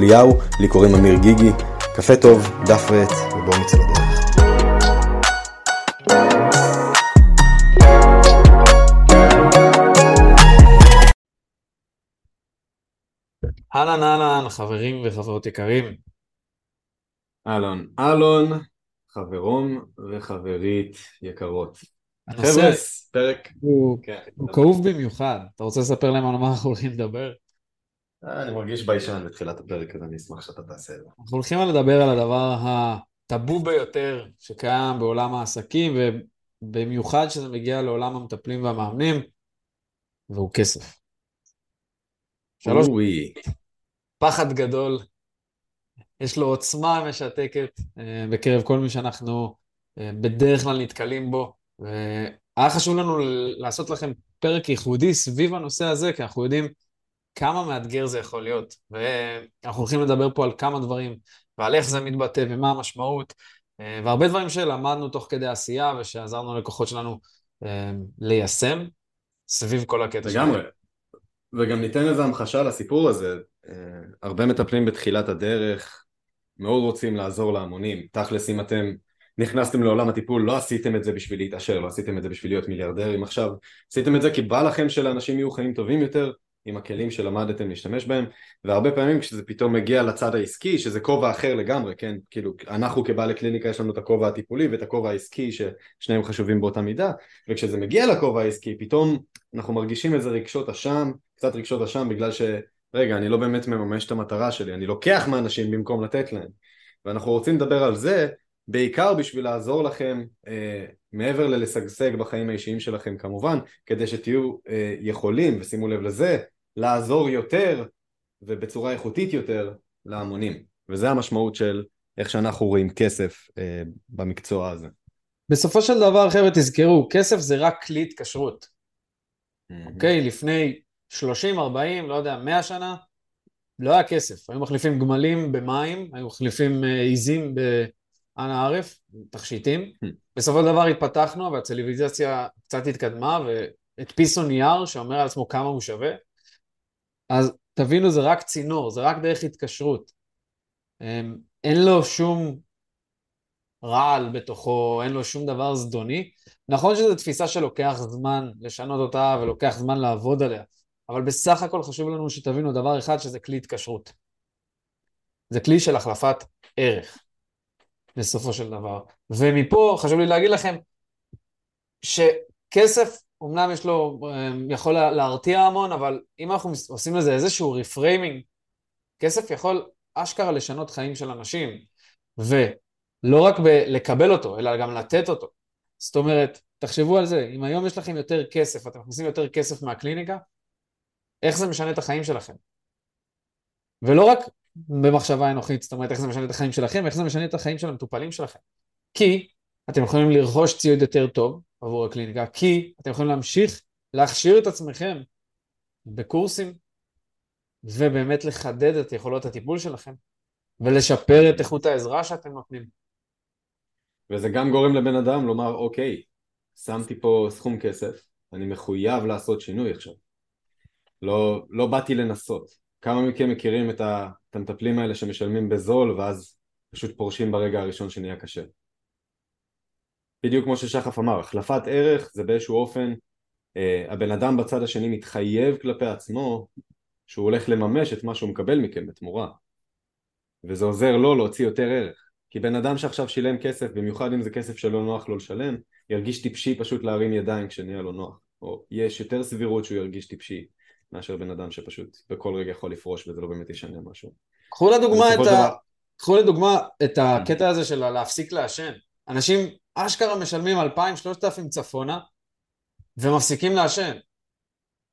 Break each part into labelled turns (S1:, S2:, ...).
S1: אליהו, לי קוראים אמיר גיגי. קפה טוב, דף ועט, ובואו נצא לדרך.
S2: אהלן אהלן חברים וחברות יקרים.
S1: אהלן, אהלן, חברום וחברית יקרות. חבר'ה, פרק...
S2: הוא,
S1: כן,
S2: הוא כאוב במיוחד. אתה רוצה לספר להם על מה אנחנו הולכים לדבר?
S1: אה, אני מרגיש ביישן בתחילת הפרק, אז אני אשמח שאתה תעשה את זה.
S2: אנחנו הולכים לדבר על הדבר הטאבו ביותר שקיים בעולם העסקים, ובמיוחד כשזה מגיע לעולם המטפלים והמאמנים, והוא כסף. שלוש, פחד גדול, יש לו עוצמה משתקת אה, בקרב כל מי שאנחנו אה, בדרך כלל נתקלים בו. והיה חשוב לנו לעשות לכם פרק ייחודי סביב הנושא הזה, כי אנחנו יודעים כמה מאתגר זה יכול להיות. ואנחנו הולכים לדבר פה על כמה דברים, ועל איך זה מתבטא ומה המשמעות, אה, והרבה דברים שלמדנו תוך כדי עשייה ושעזרנו ללקוחות שלנו אה, ליישם סביב כל הקטע שלנו.
S1: לגמרי. וגם ניתן איזה המחשה לסיפור הזה. אה, הרבה מטפלים בתחילת הדרך מאוד רוצים לעזור להמונים. תכלס, אם אתם נכנסתם לעולם הטיפול, לא עשיתם את זה בשביל להתעשר, לא עשיתם את זה בשביל להיות מיליארדרים עכשיו, עשיתם את זה כי בא לכם שלאנשים יהיו חיים טובים יותר, עם הכלים שלמדתם להשתמש בהם, והרבה פעמים כשזה פתאום מגיע לצד העסקי, שזה כובע אחר לגמרי, כן, כאילו אנחנו כבעלי קליניקה יש לנו את הכובע הטיפולי ואת הכובע העסקי ששניהם חשובים באותה מידה, וכשזה מגיע לכובע העסקי פתאום אנחנו מרגישים איזה רגשות אשם, קצת רגשות אשם בגלל ש... רגע, אני לא באמת מממש את המטרה שלי, אני לוקח מאנשים במקום לתת להם. ואנחנו רוצים לדבר על זה בעיקר בשביל לעזור לכם אה, מעבר ללשגשג בחיים האישיים שלכם כמובן, כדי שתהיו אה, יכולים, ושימו לב לזה, לעזור יותר ובצורה איכותית יותר להמונים. וזה המשמעות של איך שאנחנו רואים כסף אה, במקצוע הזה.
S2: בסופו של דבר, חבר'ה, תזכרו, כסף זה רק כלי התקשרות. אוקיי? לפני 30, 40, לא יודע, 100 שנה, לא היה כסף. היו מחליפים גמלים במים, היו מחליפים אה, עיזים באנה ערף, תכשיטים. בסופו של דבר התפתחנו, והציוויליזציה קצת התקדמה, והדפיסו נייר שאומר על עצמו כמה הוא שווה. אז תבינו, זה רק צינור, זה רק דרך התקשרות. אמ, אין לו שום רעל בתוכו, אין לו שום דבר זדוני. נכון שזו תפיסה שלוקח זמן לשנות אותה ולוקח זמן לעבוד עליה, אבל בסך הכל חשוב לנו שתבינו דבר אחד, שזה כלי התקשרות. זה כלי של החלפת ערך, בסופו של דבר. ומפה חשוב לי להגיד לכם שכסף, אמנם יש לו, יכול להרתיע המון, אבל אם אנחנו עושים לזה איזשהו reframing, כסף יכול אשכרה לשנות חיים של אנשים, ולא רק לקבל אותו, אלא גם לתת אותו. זאת אומרת, תחשבו על זה, אם היום יש לכם יותר כסף, אתם מכניסים יותר כסף מהקליניקה, איך זה משנה את החיים שלכם? ולא רק במחשבה אנוכית, זאת אומרת איך זה משנה את החיים שלכם, איך זה משנה את החיים של המטופלים שלכם. כי אתם יכולים לרכוש ציוד יותר טוב עבור הקליניקה, כי אתם יכולים להמשיך להכשיר את עצמכם בקורסים, ובאמת לחדד את יכולות הטיפול שלכם, ולשפר את איכות העזרה שאתם נותנים.
S1: וזה גם גורם לבן אדם לומר, אוקיי, שמתי פה סכום כסף, אני מחויב לעשות שינוי עכשיו. לא, לא באתי לנסות. כמה מכם מכירים את, המטפלים האלה שמשלמים בזול ואז פשוט פורשים ברגע הראשון שנהיה קשה? בדיוק כמו ששחף אמר, החלפת ערך זה באיזשהו אופן, אה, הבן אדם בצד השני מתחייב כלפי עצמו שהוא הולך לממש את מה שהוא מקבל מכם בתמורה. וזה עוזר לו להוציא יותר ערך. כי בן אדם שעכשיו שילם כסף, במיוחד אם זה כסף שלא נוח לו לשלם, ירגיש טיפשי פשוט להרים ידיים כשנהיה לו נוח. או יש יותר סבירות שהוא ירגיש טיפשי מאשר בן אדם שפשוט בכל רגע יכול לפרוש וזה לא באמת ישנה משהו.
S2: קחו לדוגמה, את, ה...
S1: דבר-
S2: קחו לדוגמה את הקטע הזה של להפסיק לעשן. אנשים אשכרה משלמים 2,000-3,000 צפונה ומפסיקים לעשן.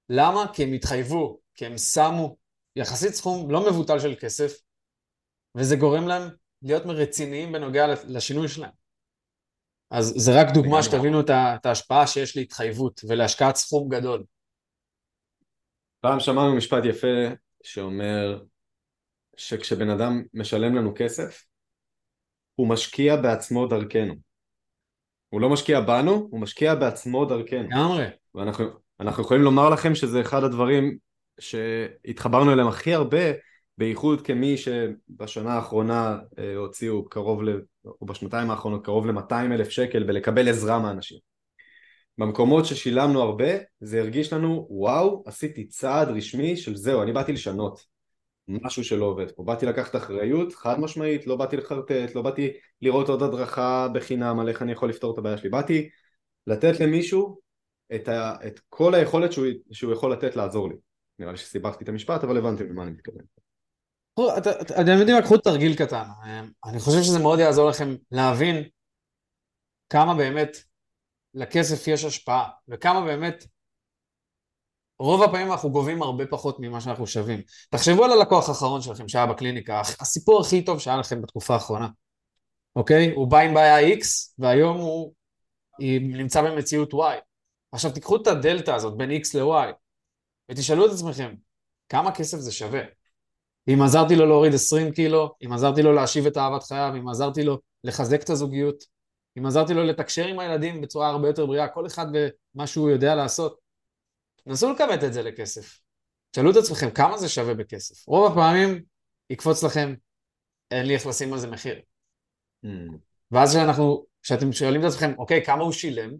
S2: למה? כי הם התחייבו, כי הם שמו יחסית סכום לא מבוטל של כסף וזה גורם להם להיות רציניים בנוגע לשינוי שלהם. אז זה רק דוגמה שתבינו את ההשפעה שיש להתחייבות ולהשקעת סכום גדול.
S1: פעם שמענו משפט יפה שאומר שכשבן אדם משלם לנו כסף, הוא משקיע בעצמו דרכנו. הוא לא משקיע בנו, הוא משקיע בעצמו דרכנו.
S2: לגמרי.
S1: ואנחנו יכולים לומר לכם שזה אחד הדברים שהתחברנו אליהם הכי הרבה, בייחוד כמי שבשנה האחרונה אה, הוציאו קרוב, ל... או בשנתיים האחרונות קרוב ל-200 אלף שקל בלקבל עזרה מאנשים. במקומות ששילמנו הרבה, זה הרגיש לנו, וואו, עשיתי צעד רשמי של זהו, אני באתי לשנות משהו שלא עובד פה. באתי לקחת אחריות, חד משמעית, לא באתי לחרטט, לא באתי לראות עוד הדרכה בחינם על איך אני יכול לפתור את הבעיה שלי. באתי לתת למישהו את, ה, את כל היכולת שהוא, שהוא יכול לתת לעזור לי. נראה לי שסיבכתי את המשפט, אבל הבנתי למה אני מתכוון.
S2: אתם יודעים, לקחו תרגיל קטן. אני חושב שזה מאוד יעזור לכם להבין כמה באמת לכסף יש השפעה, וכמה באמת רוב הפעמים אנחנו גובים הרבה פחות ממה שאנחנו שווים. תחשבו על הלקוח האחרון שלכם שהיה בקליניקה, הסיפור הכי טוב שהיה לכם בתקופה האחרונה, אוקיי? הוא בא עם בעיה X, והיום הוא נמצא במציאות Y. עכשיו תיקחו את הדלתא הזאת בין X ל-Y, ותשאלו את עצמכם, כמה כסף זה שווה? אם עזרתי לו להוריד 20 קילו, אם עזרתי לו להשיב את אהבת חייו, אם עזרתי לו לחזק את הזוגיות, אם עזרתי לו לתקשר עם הילדים בצורה הרבה יותר בריאה, כל אחד במה שהוא יודע לעשות. נסו לכמת את זה לכסף. תשאלו את עצמכם כמה זה שווה בכסף. רוב הפעמים יקפוץ לכם, אין לי איך לשים על זה מחיר. Mm. ואז כשאנחנו, כשאתם שואלים את עצמכם, אוקיי, כמה הוא שילם?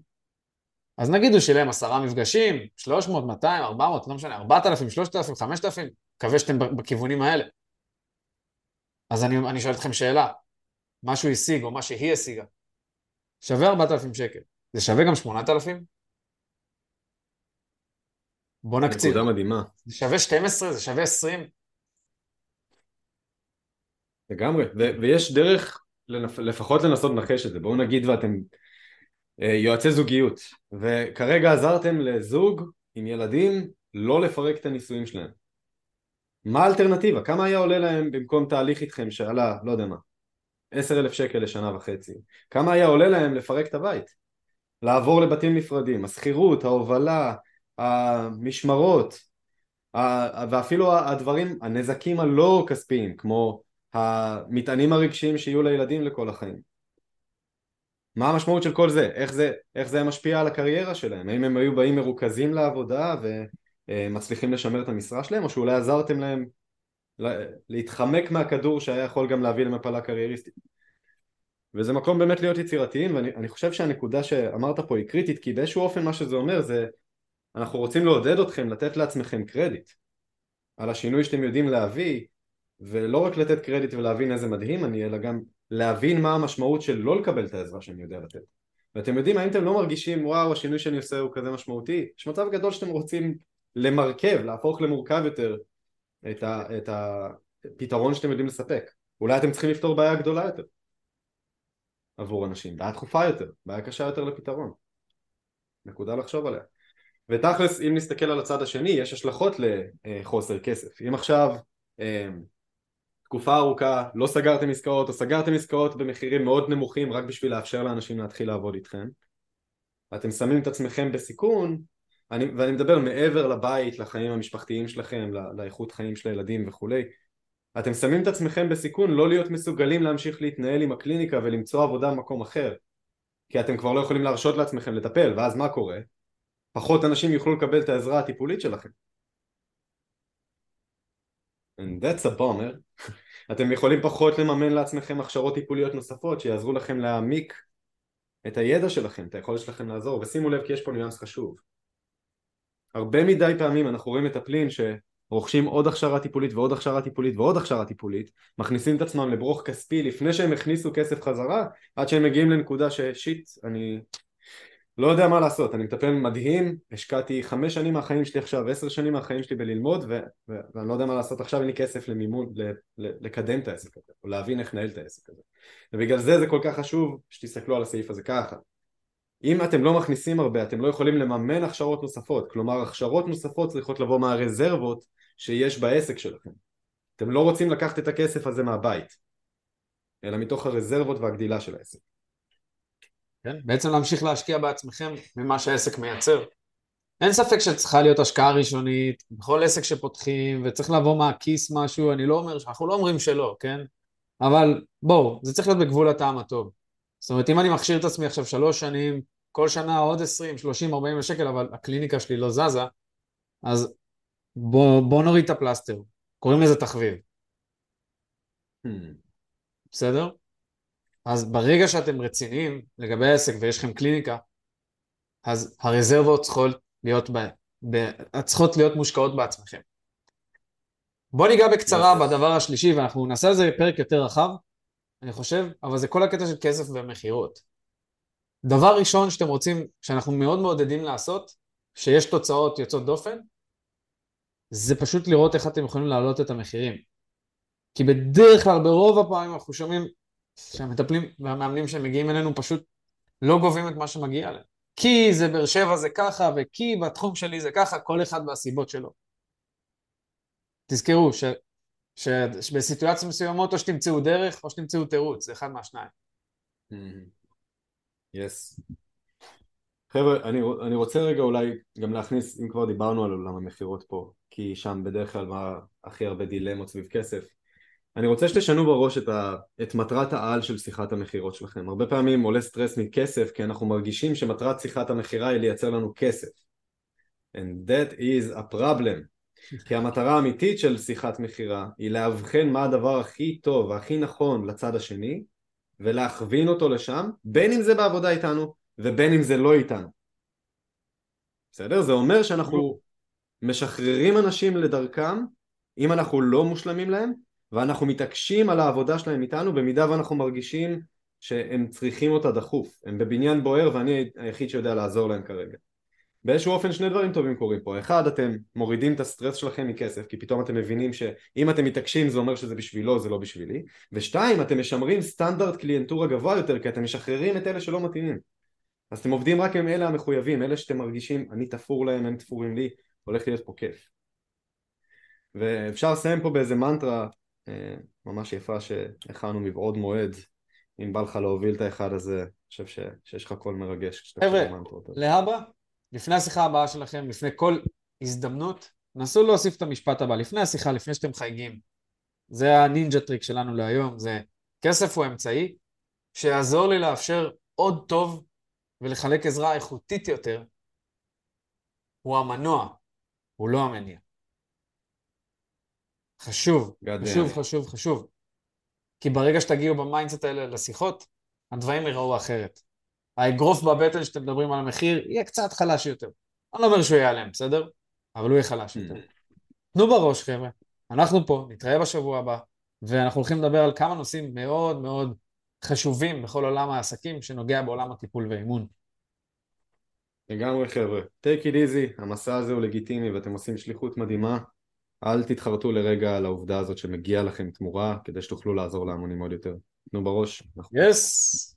S2: אז נגיד הוא שילם עשרה מפגשים, 300, 200, 400, לא משנה, 4,000, 3,000, 5,000, מקווה שאתם בכיוונים האלה. אז אני, אני שואל אתכם שאלה, מה שהוא השיג או מה שהיא השיגה, שווה 4,000 שקל, זה שווה גם 8,000? בוא נקציב.
S1: נקודה מדהימה.
S2: זה שווה 12, זה שווה 20?
S1: לגמרי, ו- ויש דרך לנפ- לפחות לנסות לנחש את זה, בואו נגיד ואתם אה, יועצי זוגיות, וכרגע עזרתם לזוג עם ילדים לא לפרק את הנישואים שלהם. מה האלטרנטיבה? כמה היה עולה להם במקום תהליך איתכם שעלה, לא יודע מה, עשר אלף שקל לשנה וחצי? כמה היה עולה להם לפרק את הבית? לעבור לבתים נפרדים, השכירות, ההובלה, המשמרות, ואפילו הדברים, הנזקים הלא כספיים, כמו המטענים הרגשיים שיהיו לילדים לכל החיים. מה המשמעות של כל זה? איך זה, איך זה משפיע על הקריירה שלהם? האם הם היו באים מרוכזים לעבודה ומצליחים לשמר את המשרה שלהם, או שאולי עזרתם להם להתחמק מהכדור שהיה יכול גם להביא למפלה קרייריסטית? וזה מקום באמת להיות יצירתיים, ואני חושב שהנקודה שאמרת פה היא קריטית, כי באיזשהו אופן מה שזה אומר זה אנחנו רוצים לעודד אתכם לתת לעצמכם קרדיט על השינוי שאתם יודעים להביא ולא רק לתת קרדיט ולהבין איזה מדהים אני אלא גם להבין מה המשמעות של לא לקבל את העזרה שאני יודע לתת ואתם יודעים האם אתם לא מרגישים וואו השינוי שאני עושה הוא כזה משמעותי יש מצב גדול שאתם רוצים למרכב להפוך למורכב יותר את, ה, את הפתרון שאתם יודעים לספק. אולי אתם צריכים לפתור בעיה גדולה יותר. עבור אנשים. בעיה דחופה יותר. בעיה קשה יותר לפתרון. נקודה לחשוב עליה. ותכלס אם נסתכל על הצד השני יש השלכות לחוסר כסף. אם עכשיו אה, תקופה ארוכה לא סגרתם עסקאות או סגרתם עסקאות במחירים מאוד נמוכים רק בשביל לאפשר לאנשים להתחיל לעבוד איתכם ואתם שמים את עצמכם בסיכון אני, ואני מדבר מעבר לבית, לחיים המשפחתיים שלכם, לא, לאיכות חיים של הילדים וכולי אתם שמים את עצמכם בסיכון לא להיות מסוגלים להמשיך להתנהל עם הקליניקה ולמצוא עבודה במקום אחר כי אתם כבר לא יכולים להרשות לעצמכם לטפל ואז מה קורה? פחות אנשים יוכלו לקבל את העזרה הטיפולית שלכם. And that's a bummer. אתם יכולים פחות לממן לעצמכם הכשרות טיפוליות נוספות שיעזרו לכם להעמיק את הידע שלכם, את היכולת שלכם לעזור, ושימו לב כי יש פה ניואנס חשוב. הרבה מדי פעמים אנחנו רואים מטפלים שרוכשים עוד הכשרה טיפולית ועוד הכשרה טיפולית ועוד הכשרה טיפולית, מכניסים את עצמם לברוך כספי לפני שהם הכניסו כסף חזרה, עד שהם מגיעים לנקודה ששיט, אני לא יודע מה לעשות, אני מטפל מדהים, השקעתי חמש שנים מהחיים שלי עכשיו, עשר שנים מהחיים שלי בללמוד ו- ו- ואני לא יודע מה לעשות עכשיו, אין לי כסף למימון, ל- ל- לקדם את העסק הזה, או להבין איך לנהל את העסק הזה. ובגלל זה זה כל כך חשוב שתסתכלו על הסעיף הזה ככה. אם אתם לא מכניסים הרבה, אתם לא יכולים לממן הכשרות נוספות, כלומר הכשרות נוספות צריכות לבוא מהרזרבות שיש בעסק שלכם. אתם לא רוצים לקחת את הכסף הזה מהבית, אלא מתוך הרזרבות והגדילה של העסק.
S2: כן? בעצם להמשיך להשקיע בעצמכם ממה שהעסק מייצר. אין ספק שצריכה להיות השקעה ראשונית בכל עסק שפותחים וצריך לבוא מהכיס משהו, אני לא אומר, אנחנו לא אומרים שלא, כן? אבל בואו, זה צריך להיות בגבול הטעם הטוב. זאת אומרת, אם אני מכשיר את עצמי עכשיו שלוש שנים, כל שנה עוד 20, 30, 40 שקל, אבל הקליניקה שלי לא זזה, אז בואו בוא נוריד את הפלסטר. קוראים לזה תחביב. Hmm. בסדר? אז ברגע שאתם רציניים לגבי העסק ויש לכם קליניקה, אז הרזרבות צריכות להיות, ב, ב, צריכות להיות מושקעות בעצמכם. בואו ניגע בקצרה. בדבר השלישי, ואנחנו נעשה על זה פרק יותר רחב, אני חושב, אבל זה כל הקטע של כסף ומכירות. דבר ראשון שאתם רוצים, שאנחנו מאוד מעודדים לעשות, שיש תוצאות יוצאות דופן, זה פשוט לראות איך אתם יכולים להעלות את המחירים. כי בדרך כלל, ברוב הפעמים אנחנו שומעים שהמטפלים והמאמנים שמגיעים אלינו פשוט לא גובים את מה שמגיע להם. כי זה באר שבע זה ככה, וכי בתחום שלי זה ככה, כל אחד והסיבות שלו. תזכרו שבסיטואציות מסוימות או שתמצאו דרך או שתמצאו תירוץ, זה אחד מהשניים.
S1: יס. Mm-hmm. חבר'ה, אני, אני רוצה רגע אולי גם להכניס, אם כבר דיברנו על עולם המכירות פה, כי שם בדרך כלל מה הכי הרבה דילמות סביב כסף. אני רוצה שתשנו בראש את, ה, את מטרת העל של שיחת המכירות שלכם. הרבה פעמים עולה סטרס מכסף כי אנחנו מרגישים שמטרת שיחת המכירה היא לייצר לנו כסף. And that is a problem. כי המטרה האמיתית של שיחת מכירה היא לאבחן מה הדבר הכי טוב והכי נכון לצד השני ולהכווין אותו לשם, בין אם זה בעבודה איתנו ובין אם זה לא איתנו. בסדר? זה אומר שאנחנו משחררים אנשים לדרכם אם אנחנו לא מושלמים להם ואנחנו מתעקשים על העבודה שלהם איתנו במידה ואנחנו מרגישים שהם צריכים אותה דחוף. הם בבניין בוער ואני היחיד שיודע לעזור להם כרגע. באיזשהו אופן שני דברים טובים קורים פה. אחד, אתם מורידים את הסטרס שלכם מכסף, כי פתאום אתם מבינים שאם אתם מתעקשים זה אומר שזה בשבילו, זה לא בשבילי. ושתיים, אתם משמרים סטנדרט קליינטורה גבוה יותר, כי אתם משחררים את אלה שלא מתאימים. אז אתם עובדים רק עם אלה המחויבים, אלה שאתם מרגישים, אני תפור להם, הם תפורים לי, הולך להיות פה כיף. ואפשר לסיים פה באיזה מנטרה אה, ממש יפה שהכנו מבעוד מועד, אם בא לך להוביל את האחד הזה, אני חושב שיש לך קול מרגש.
S2: חבר'ה, להבא, לפני השיחה הבאה שלכם, לפני כל הזדמנות, נסו להוסיף את המשפט הבא, לפני השיחה, לפני שאתם חייגים. זה ה ninja trick שלנו להיום, זה כסף הוא אמצעי שיעזור לי לאפשר עוד טוב ולחלק עזרה איכותית יותר, הוא המנוע, הוא לא המניע. חשוב, חשוב, חשוב, חשוב. כי ברגע שתגיעו ב mindset האלה לשיחות, הדברים יראו אחרת. האגרוף בבטן שאתם מדברים על המחיר יהיה קצת חלש יותר. אני לא אומר שהוא ייעלם, בסדר? אבל הוא יהיה חלש יותר. תנו בראש, חבר'ה. אנחנו פה, נתראה בשבוע הבא, ואנחנו הולכים לדבר על כמה נושאים מאוד מאוד חשובים בכל עולם העסקים שנוגע בעולם הטיפול ואימון.
S1: לגמרי חבר'ה, take it easy, המסע הזה הוא לגיטימי ואתם עושים שליחות מדהימה אל תתחרטו לרגע על העובדה הזאת שמגיע לכם תמורה כדי שתוכלו לעזור להמונים עוד יותר. תנו בראש.
S2: יס.